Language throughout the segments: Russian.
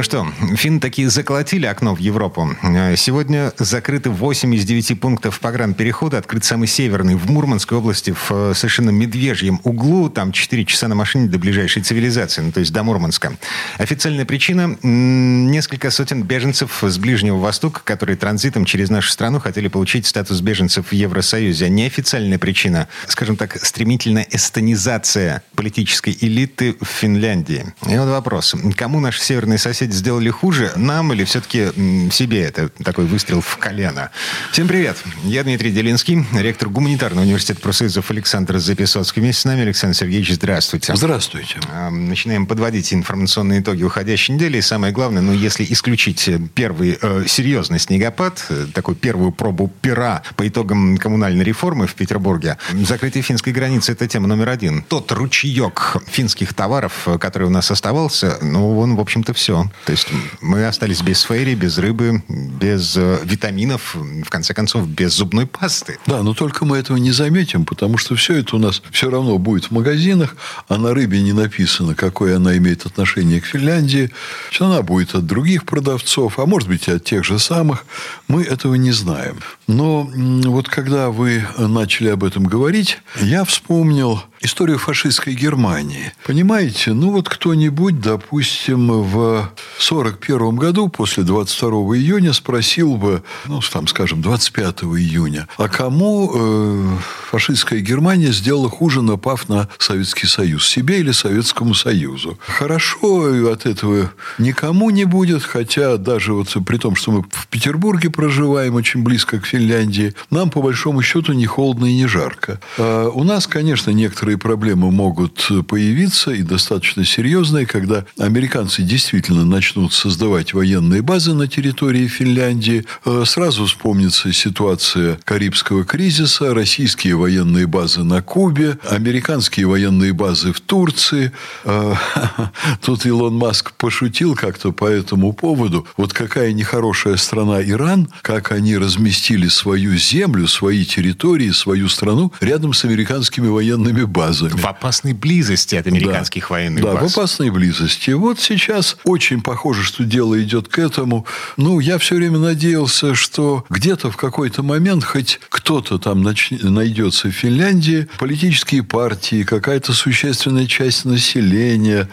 Ну что, финны такие заколотили окно в Европу. Э, сегодня закрыты 8 из 9 пунктов перехода. Открыт самый северный в Мурманской области в э, совершенно медвежьем углу. Там 4 часа на машине до ближайшей цивилизации, ну, то есть до Мурманска. Официальная причина – несколько сотен беженцев с Ближнего Востока, которые транзитом через нашу страну хотели получить статус беженцев в Евросоюзе. Неофициальная причина, скажем так, стремительная эстонизация политической элиты в Финляндии. И вот вопрос. Кому наши северные соседи соседи сделали хуже, нам или все-таки себе это такой выстрел в колено? Всем привет. Я Дмитрий Делинский, ректор гуманитарного университета профсоюзов Александр Записоцкий. Вместе с нами Александр Сергеевич, здравствуйте. Здравствуйте. Начинаем подводить информационные итоги уходящей недели. И самое главное, ну, если исключить первый э, серьезный снегопад, э, такую первую пробу пера по итогам коммунальной реформы в Петербурге, закрытие финской границы – это тема номер один. Тот ручеек финских товаров, э, который у нас оставался, ну, он, в общем-то, все. То есть мы остались без фейри, без рыбы, без э, витаминов, в конце концов, без зубной пасты. Да, но только мы этого не заметим, потому что все это у нас все равно будет в магазинах, а на рыбе не написано, какое она имеет отношение к Финляндии. Она будет от других продавцов, а может быть и от тех же самых. Мы этого не знаем. Но вот когда вы начали об этом говорить, я вспомнил историю фашистской Германии. Понимаете, ну вот кто-нибудь, допустим, в 1941 году, после 22 июня, спросил бы, ну, там, скажем, 25 июня, а кому э, фашистская Германия сделала хуже, напав на Советский Союз? Себе или Советскому Союзу? Хорошо от этого никому не будет, хотя даже вот при том, что мы в Петербурге проживаем очень близко к Финляндии, нам, по большому счету, не холодно и не жарко. А у нас, конечно, некоторые проблемы могут появиться, и достаточно серьезные, когда американцы действительно начнут создавать военные базы на территории Финляндии. Э, сразу вспомнится ситуация Карибского кризиса, российские военные базы на Кубе, американские военные базы в Турции. Э, тут Илон Маск пошутил как-то по этому поводу. Вот какая нехорошая страна Иран, как они разместили свою землю, свои территории, свою страну рядом с американскими военными базами. В опасной близости от американских да, военных да, баз. в опасной близости. Вот сейчас очень похоже, что дело идет к этому. Ну, я все время надеялся, что где-то в какой-то момент хоть кто-то там нач... найдется в Финляндии, политические партии, какая-то существенная часть населения,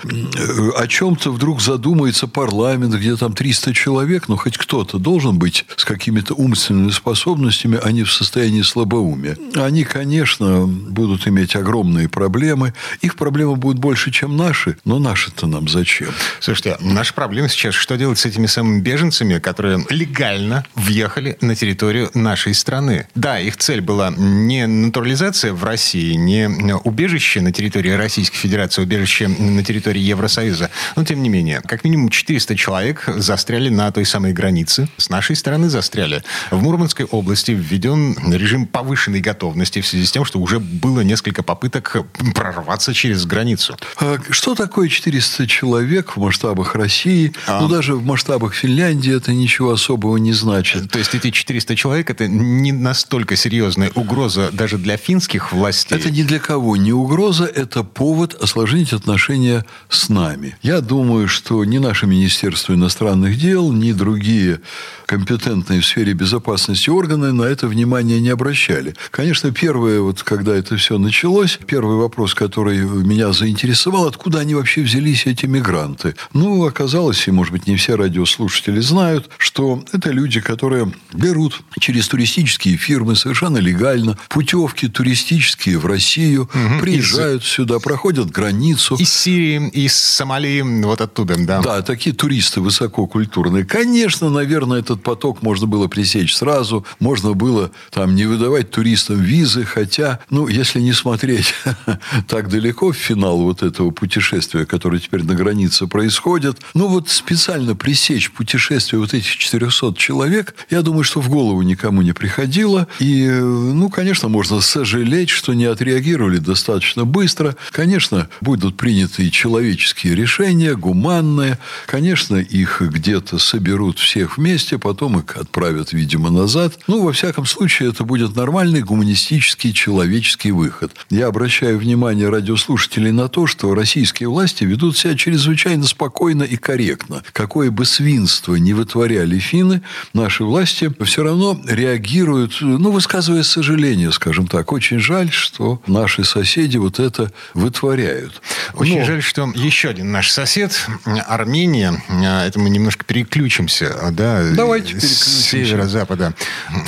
о чем-то вдруг задумается парламент, где там 300 человек, но хоть кто-то должен быть с какими-то умственными способностями, а не в состоянии слабоумия. Они, конечно, будут иметь огромные проблемы. Их проблемы будут больше, чем наши, но наши-то нам зачем? Слушайте, наша проблема сейчас, что делать с этими самыми беженцами, которые легально въехали на территорию нашей страны? Да, их цель была не натурализация в России, не убежище на территории Российской Федерации, убежище на территории Евросоюза. Но, тем не менее, как минимум 400 человек застряли на той самой границе. С нашей стороны застряли. В Мурманской области введен режим повышенной готовности в связи с тем, что уже было несколько попыток прорваться через границу. А что такое 400 человек в масштабах России? А. Ну, даже в масштабах Финляндии это ничего особого не значит. То есть, эти 400 человек – это не настолько серьезная угроза даже для финских властей? Это ни для кого не угроза, это повод осложнить отношения с нами. Я думаю, что ни наше Министерство иностранных дел, ни другие компетентные в сфере безопасности органы на это внимание не обращали. Конечно, первое, вот когда это все началось, первый вопрос, который меня заинтересовал, откуда они вообще взялись, эти мигранты. Ну, оказалось, и, может быть, не все радиослушатели знают, что это люди, которые берут через туристические фирмы совершенно легально путевки туристические в Россию, угу. приезжают из... сюда, проходят границу. Из Сирии, из Сомали, вот оттуда, да. Да, такие туристы высококультурные. Конечно, наверное, этот поток можно было пресечь сразу. можно было там не выдавать туристам визы, хотя, ну, если не смотреть так далеко в финал вот этого путешествия, которое теперь на границе происходит, ну, вот специально пресечь путешествие вот этих 400 человек, я думаю, что в голову никому не приходило. И, ну, конечно, можно сожалеть, что не отреагировали достаточно быстро. Конечно, будут приняты человеческие решения, гуманные. Конечно, их где-то соберут всех вместе, потом их отправят, видимо, назад. Ну, во всяком случае, это будет нормальный гуманистический человеческий выход. Я обращаю внимание радиослушателей на то, что российские власти ведут себя чрезвычайно спокойно и корректно. Какое бы свинство не вытворяли финны, наши власти все равно реагируют, ну, высказывая сожаление, скажем так. Очень жаль, что наши соседи вот это вытворяют. Очень Но... жаль, что еще один наш сосед, Армения, это мы немножко переключимся, да, Давайте с северо-запада.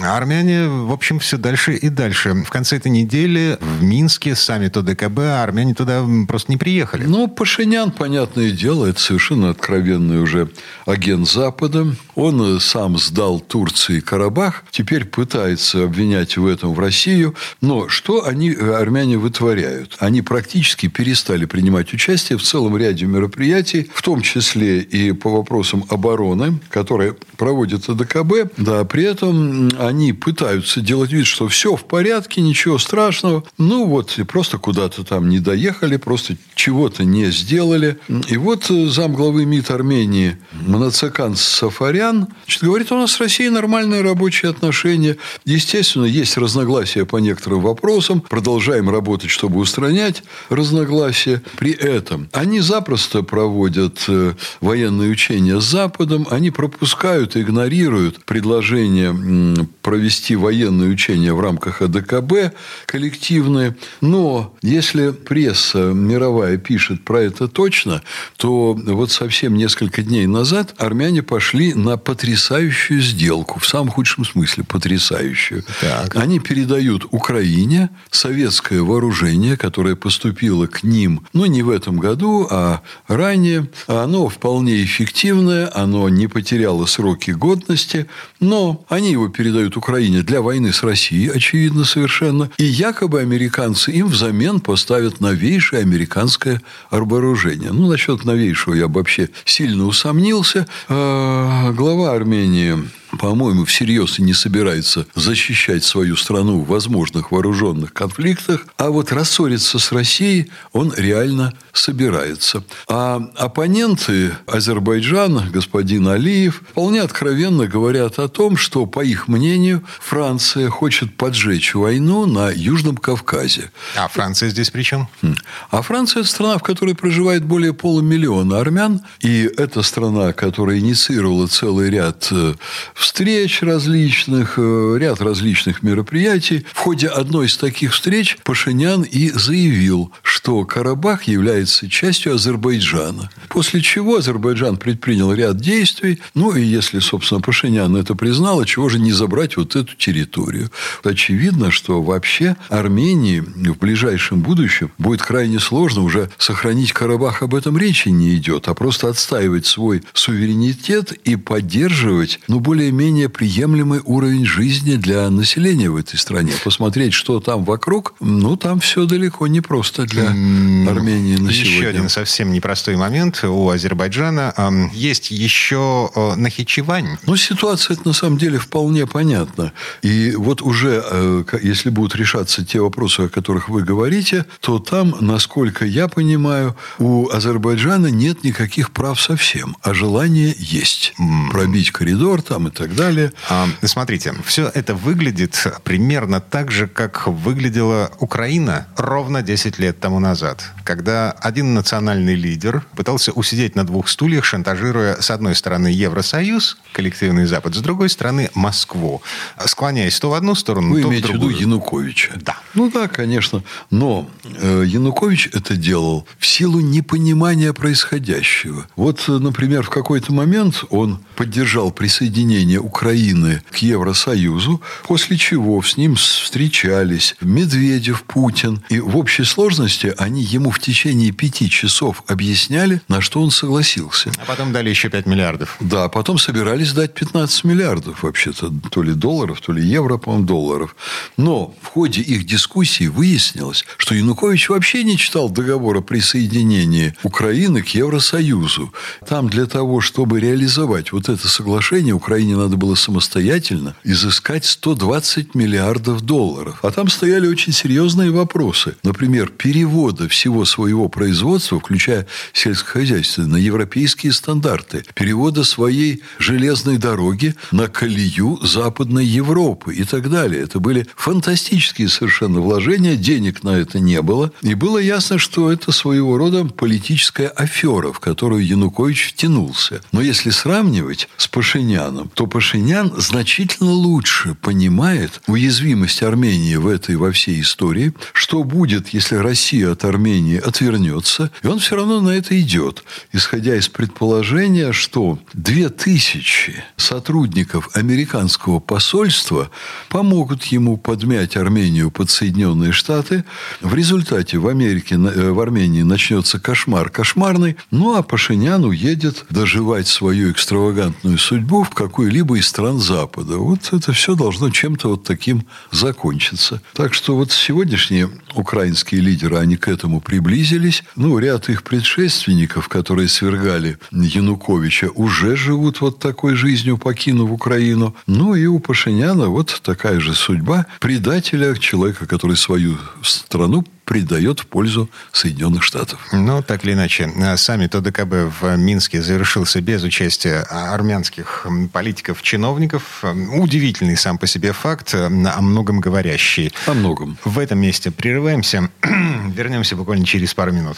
Армяне, в общем, все дальше и дальше. В конце этой недели в Минске саммит ОДКБ, а армяне туда просто не приехали. Ну, Пашинян, понятное дело, это совершенно откровенный уже агент Запада. Он сам сдал Турции Карабах, теперь пытается обвинять в этом в Россию. Но что они, армяне, вытворяют? Они практически перестали принимать участие в целом ряде мероприятий, в том числе и по вопросам обороны, которые проводит АДКБ. Да, при этом они пытаются делать вид, что все в порядке, ничего страшного. Ну, вот, и просто куда-то там не доехали, просто чего-то не сделали. И вот зам главы МИД Армении Манацакан Сафарян значит, говорит, у нас с Россией нормальные рабочие отношения. Естественно, есть разногласия по некоторым вопросам. Продолжаем работать, чтобы устранять разногласия. При этом они запросто проводят э, военные учения с Западом, они пропускают игнорируют предложение провести военные учения в рамках АДКБ коллективные. Но если пресса мировая пишет про это точно, то вот совсем несколько дней назад армяне пошли на потрясающую сделку, в самом худшем смысле потрясающую. Так. Они передают Украине советское вооружение, которое поступило к ним, ну, не в этом году, а ранее. Оно вполне эффективное, оно не потеряло сроки годности, но они его передают Украине для войны с Россией, очевидно совершенно. И якобы американцы им взамен поставят новейшее американское вооружение. Ну, насчет новейшего я бы вообще сильно усомнился. А, глава Армении по-моему, всерьез и не собирается защищать свою страну в возможных вооруженных конфликтах, а вот рассориться с Россией он реально собирается. А оппоненты Азербайджана, господин Алиев, вполне откровенно говорят о том, что, по их мнению, Франция хочет поджечь войну на Южном Кавказе. А Франция здесь при чем? Хм. А Франция – это страна, в которой проживает более полумиллиона армян, и это страна, которая инициировала целый ряд э, встреч различных, э, ряд различных мероприятий. В ходе одной из таких встреч Пашинян и заявил, что Карабах является частью Азербайджана. После чего Азербайджан предпринял ряд действий. Ну, и если, собственно, Пашинян это признал, чего же не забрать вот эту территорию? Очевидно, что вообще Армении в ближайшем будущем будет крайне сложно уже сохранить Карабах. Об этом речи не идет, а просто отстаивать свой суверенитет и поддерживать, ну, более более-менее приемлемый уровень жизни для населения в этой стране. Посмотреть, что там вокруг, ну, там все далеко не просто для Армении на еще сегодня. Еще один совсем непростой момент у Азербайджана. Есть еще Нахичевань. Ну, ситуация на самом деле вполне понятна. И вот уже, э, если будут решаться те вопросы, о которых вы говорите, то там, насколько я понимаю, у Азербайджана нет никаких прав совсем, а желание есть. Пробить коридор там и так далее. А, смотрите, все это выглядит примерно так же, как выглядела Украина ровно 10 лет тому назад, когда один национальный лидер пытался усидеть на двух стульях, шантажируя с одной стороны Евросоюз, коллективный Запад, с другой стороны Москву, склоняясь то в одну сторону, Вы то имеете в другую. в виду Януковича? Да. Ну да, конечно. Но э, Янукович это делал в силу непонимания происходящего. Вот, например, в какой-то момент он поддержал присоединение присоединения Украины к Евросоюзу, после чего с ним встречались Медведев, Путин. И в общей сложности они ему в течение пяти часов объясняли, на что он согласился. А потом дали еще 5 миллиардов. Да, потом собирались дать 15 миллиардов вообще-то. То ли долларов, то ли евро, по-моему, долларов. Но в ходе их дискуссий выяснилось, что Янукович вообще не читал договор о присоединении Украины к Евросоюзу. Там для того, чтобы реализовать вот это соглашение, Украине надо было самостоятельно изыскать 120 миллиардов долларов. А там стояли очень серьезные вопросы. Например, перевода всего своего производства, включая сельское хозяйство, на европейские стандарты. Перевода своей железной дороги на колею Западной Европы и так далее. Это были фантастические совершенно вложения, денег на это не было. И было ясно, что это своего рода политическая афера, в которую Янукович втянулся. Но если сравнивать с Пашиняном, то Пашинян значительно лучше понимает уязвимость Армении в этой во всей истории, что будет, если Россия от Армении отвернется, и он все равно на это идет, исходя из предположения, что две тысячи сотрудников американского посольства помогут ему подмять Армению под Соединенные Штаты. В результате в Америке, э, в Армении начнется кошмар кошмарный, ну а Пашинян уедет доживать свою экстравагантную судьбу в какой-либо из стран Запада. Вот это все должно чем-то вот таким закончиться. Так что вот сегодняшние украинские лидеры, они к этому приблизились. Ну, ряд их предшественников, которые свергали Януковича, уже живут вот такой жизнью, покинув Украину. Ну, и у Пашиняна вот такая же судьба предателя, человека, который свою страну придает в пользу Соединенных Штатов. Ну, так или иначе, саммит ОДКБ в Минске завершился без участия армянских политиков, чиновников. Удивительный сам по себе факт, о многом говорящий. О многом. В этом месте прерываемся. Вернемся буквально через пару минут.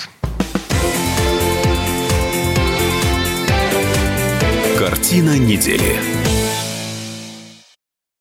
Картина недели.